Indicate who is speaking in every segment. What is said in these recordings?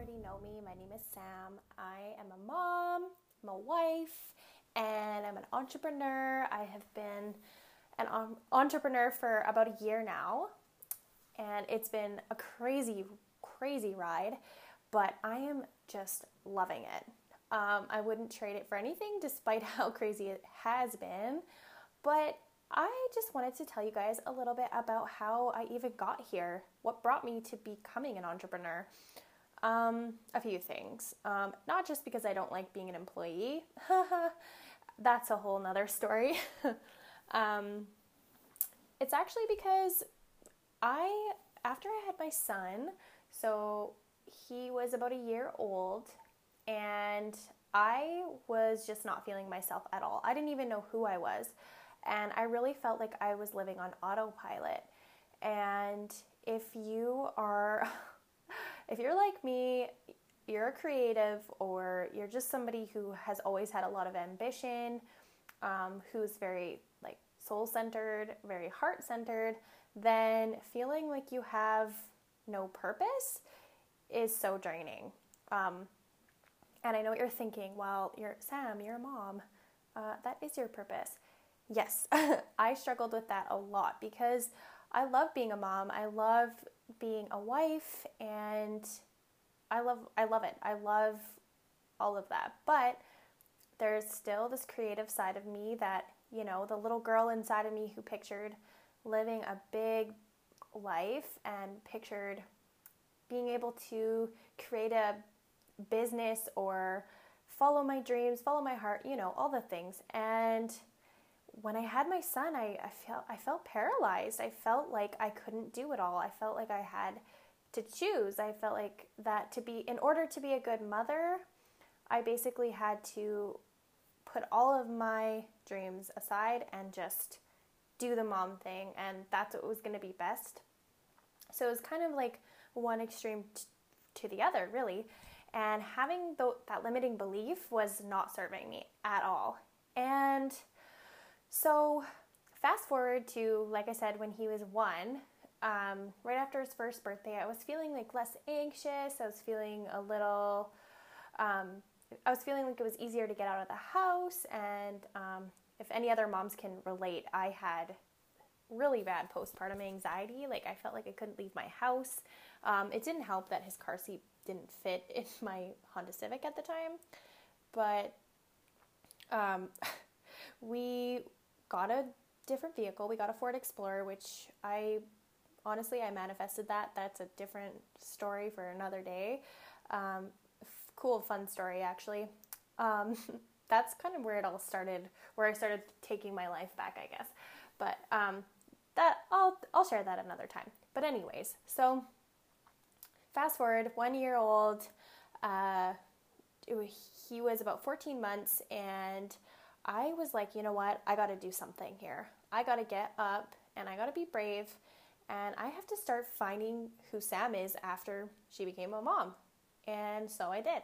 Speaker 1: already know me, my name is Sam. I am a mom, I'm a wife, and I'm an entrepreneur. I have been an entrepreneur for about a year now, and it's been a crazy, crazy ride, but I am just loving it. Um, I wouldn't trade it for anything, despite how crazy it has been. But I just wanted to tell you guys a little bit about how I even got here, what brought me to becoming an entrepreneur. Um, a few things. Um, not just because I don't like being an employee, that's a whole nother story. um, it's actually because I, after I had my son, so he was about a year old, and I was just not feeling myself at all. I didn't even know who I was. And I really felt like I was living on autopilot. And if you are if you're like me, you're a creative or you're just somebody who has always had a lot of ambition, um, who's very like soul centered, very heart centered, then feeling like you have no purpose is so draining. Um, and I know what you're thinking. Well, you're Sam, you're a mom. Uh, that is your purpose. Yes, I struggled with that a lot because I love being a mom. I love being a wife and I love I love it. I love all of that. But there's still this creative side of me that, you know, the little girl inside of me who pictured living a big life and pictured being able to create a business or follow my dreams, follow my heart, you know, all the things. And when I had my son, I, I felt I felt paralyzed. I felt like I couldn't do it all. I felt like I had to choose. I felt like that to be in order to be a good mother, I basically had to put all of my dreams aside and just do the mom thing and that's what was going to be best. So it was kind of like one extreme t- to the other, really. And having that limiting belief was not serving me at all. And so, fast forward to, like I said, when he was one, um, right after his first birthday, I was feeling like less anxious. I was feeling a little, um, I was feeling like it was easier to get out of the house. And um, if any other moms can relate, I had really bad postpartum anxiety. Like I felt like I couldn't leave my house. Um, it didn't help that his car seat didn't fit in my Honda Civic at the time, but um, we got a different vehicle. We got a Ford Explorer, which I honestly I manifested that. That's a different story for another day. Um, f- cool, fun story actually. Um, that's kind of where it all started, where I started taking my life back, I guess. But um, that I'll I'll share that another time. But anyways, so fast forward, one year old. Uh, he was about 14 months and I was like, you know what? I got to do something here. I got to get up and I got to be brave and I have to start finding who Sam is after she became a mom. And so I did.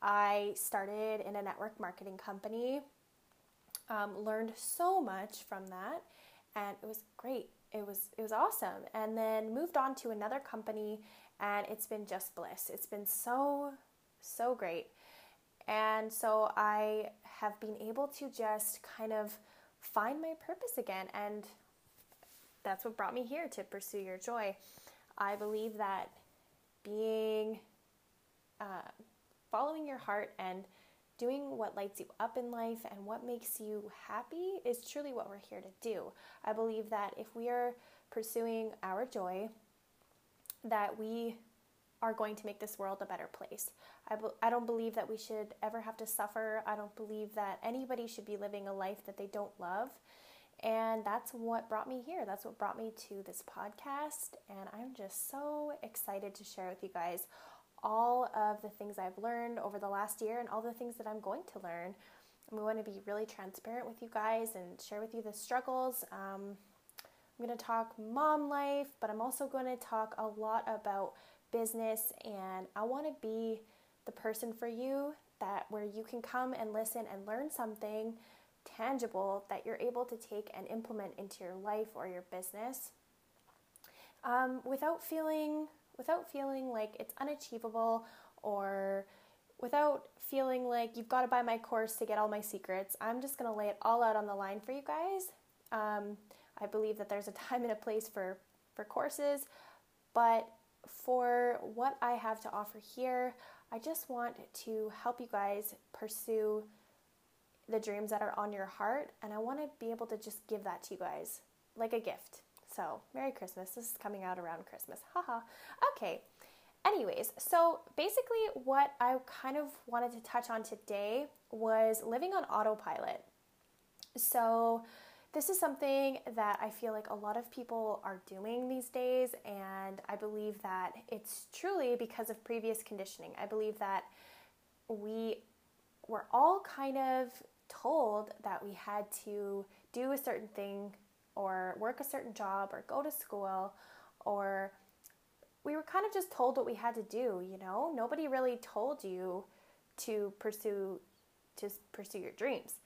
Speaker 1: I started in a network marketing company, um, learned so much from that, and it was great. It was it was awesome. And then moved on to another company, and it's been just bliss. It's been so so great. And so I have been able to just kind of find my purpose again. And that's what brought me here to pursue your joy. I believe that being, uh, following your heart and doing what lights you up in life and what makes you happy is truly what we're here to do. I believe that if we are pursuing our joy, that we are going to make this world a better place. I, be- I don't believe that we should ever have to suffer. I don't believe that anybody should be living a life that they don't love. And that's what brought me here. That's what brought me to this podcast. And I'm just so excited to share with you guys all of the things I've learned over the last year and all the things that I'm going to learn. And we want to be really transparent with you guys and share with you the struggles. Um, I'm going to talk mom life, but I'm also going to talk a lot about business and I want to be the person for you that where you can come and listen and learn something tangible that you're able to take and implement into your life or your business um, without feeling without feeling like it's unachievable or without feeling like you've got to buy my course to get all my secrets. I'm just going to lay it all out on the line for you guys. Um, I believe that there's a time and a place for, for courses, but for what I have to offer here, I just want to help you guys pursue the dreams that are on your heart, and I want to be able to just give that to you guys like a gift. So, Merry Christmas. This is coming out around Christmas. Haha. okay. Anyways, so basically, what I kind of wanted to touch on today was living on autopilot. So, this is something that I feel like a lot of people are doing these days, and I believe that it's truly because of previous conditioning. I believe that we were all kind of told that we had to do a certain thing or work a certain job or go to school or we were kind of just told what we had to do, you know? Nobody really told you to pursue to pursue your dreams.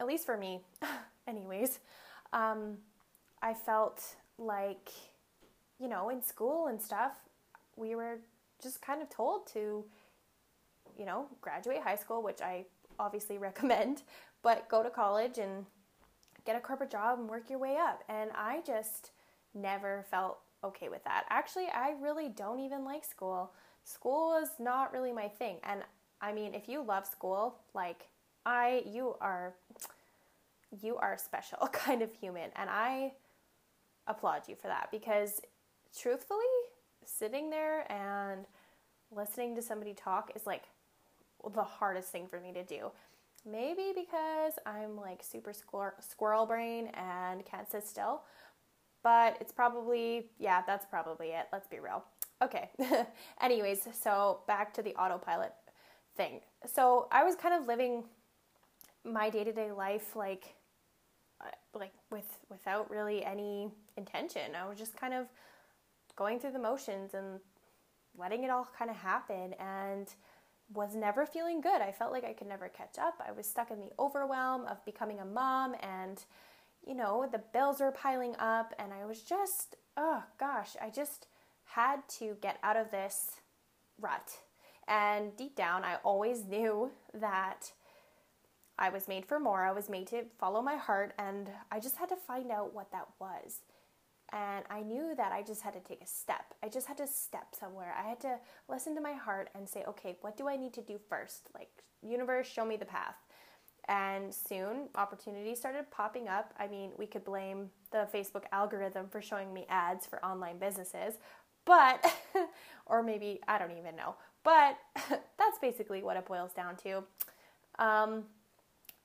Speaker 1: At least for me, anyways. Um, I felt like, you know, in school and stuff, we were just kind of told to, you know, graduate high school, which I obviously recommend, but go to college and get a corporate job and work your way up. And I just never felt okay with that. Actually, I really don't even like school. School is not really my thing. And I mean, if you love school, like I you are you are special kind of human and I applaud you for that because truthfully, sitting there and listening to somebody talk is like the hardest thing for me to do. Maybe because I'm like super squir- squirrel brain and can't sit still, but it's probably, yeah, that's probably it. Let's be real. Okay. Anyways, so back to the autopilot thing. So I was kind of living my day to day life like, uh, like with without really any intention. I was just kind of going through the motions and letting it all kind of happen and was never feeling good. I felt like I could never catch up. I was stuck in the overwhelm of becoming a mom and you know, the bills were piling up and I was just oh gosh, I just had to get out of this rut. And deep down, I always knew that I was made for more. I was made to follow my heart and I just had to find out what that was. And I knew that I just had to take a step. I just had to step somewhere. I had to listen to my heart and say, okay, what do I need to do first? Like, universe, show me the path. And soon opportunities started popping up. I mean, we could blame the Facebook algorithm for showing me ads for online businesses, but, or maybe, I don't even know, but that's basically what it boils down to. Um,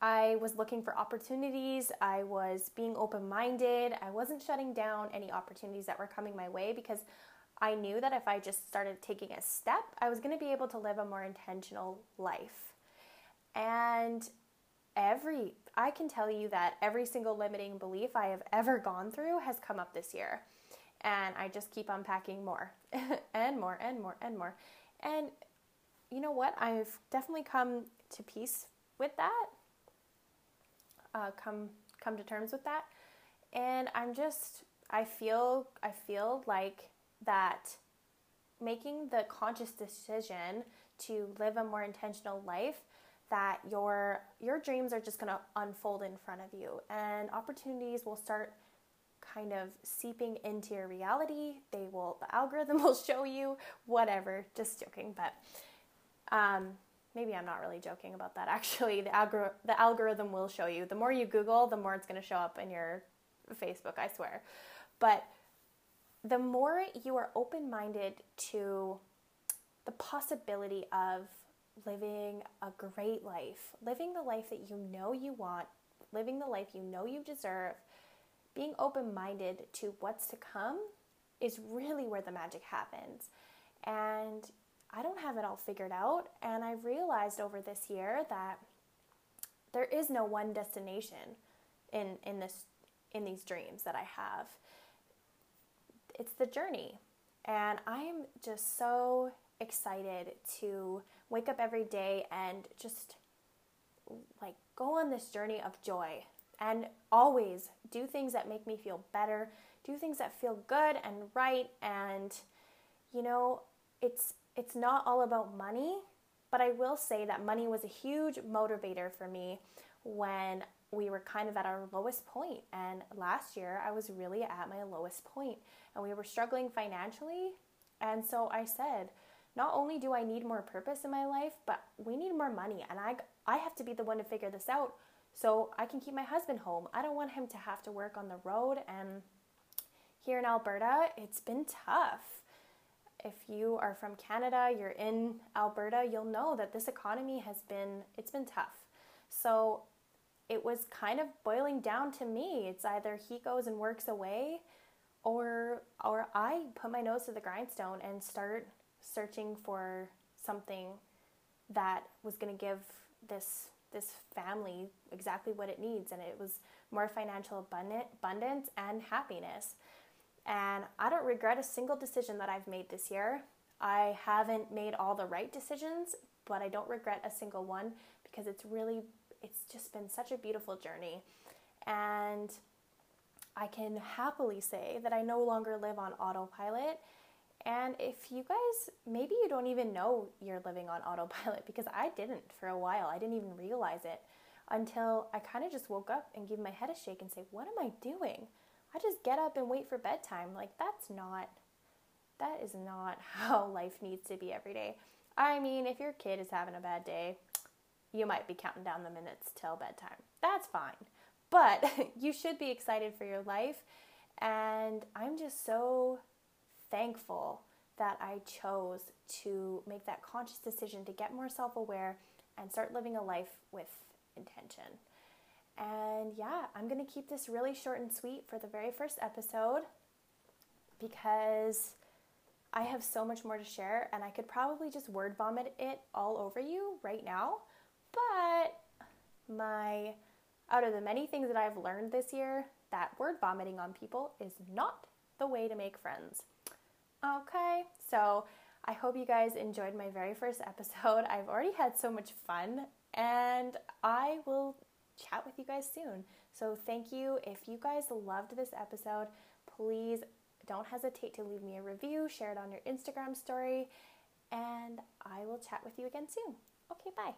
Speaker 1: I was looking for opportunities. I was being open minded. I wasn't shutting down any opportunities that were coming my way because I knew that if I just started taking a step, I was going to be able to live a more intentional life. And every, I can tell you that every single limiting belief I have ever gone through has come up this year. And I just keep unpacking more and more and more and more. And you know what? I've definitely come to peace with that uh, come come to terms with that. And I'm just I feel I feel like that making the conscious decision to live a more intentional life that your your dreams are just going to unfold in front of you and opportunities will start kind of seeping into your reality they will the algorithm will show you whatever just joking but um, maybe I'm not really joking about that. Actually, the, algor- the algorithm will show you. The more you Google, the more it's going to show up in your Facebook, I swear. But the more you are open minded to the possibility of living a great life, living the life that you know you want, living the life you know you deserve, being open minded to what's to come is really where the magic happens. And I don't have it all figured out. And I've realized over this year that there is no one destination in, in this in these dreams that I have. It's the journey. And I am just so excited to wake up every day and just like go on this journey of joy and always do things that make me feel better, do things that feel good and right and you know, it's it's not all about money, but I will say that money was a huge motivator for me when we were kind of at our lowest point. And last year, I was really at my lowest point and we were struggling financially. And so I said, not only do I need more purpose in my life, but we need more money. And I, I have to be the one to figure this out so I can keep my husband home. I don't want him to have to work on the road. And here in Alberta, it's been tough. If you are from Canada, you're in Alberta, you'll know that this economy has been, it's been tough. So it was kind of boiling down to me. It's either he goes and works away or or I put my nose to the grindstone and start searching for something that was going to give this this family exactly what it needs and it was more financial abundant, abundance and happiness. And I don't regret a single decision that I've made this year. I haven't made all the right decisions, but I don't regret a single one because it's really it's just been such a beautiful journey. And I can happily say that I no longer live on autopilot. And if you guys, maybe you don't even know you're living on autopilot because I didn't for a while. I didn't even realize it until I kind of just woke up and gave my head a shake and say, What am I doing? I just get up and wait for bedtime. Like, that's not, that is not how life needs to be every day. I mean, if your kid is having a bad day, you might be counting down the minutes till bedtime. That's fine. But you should be excited for your life. And I'm just so thankful that I chose to make that conscious decision to get more self aware and start living a life with intention. And yeah, I'm going to keep this really short and sweet for the very first episode because I have so much more to share and I could probably just word vomit it all over you right now. But my out of the many things that I've learned this year, that word vomiting on people is not the way to make friends. Okay, so I hope you guys enjoyed my very first episode. I've already had so much fun, and I will chat with you guys soon. So, thank you. If you guys loved this episode, please don't hesitate to leave me a review, share it on your Instagram story, and I will chat with you again soon. Okay, bye.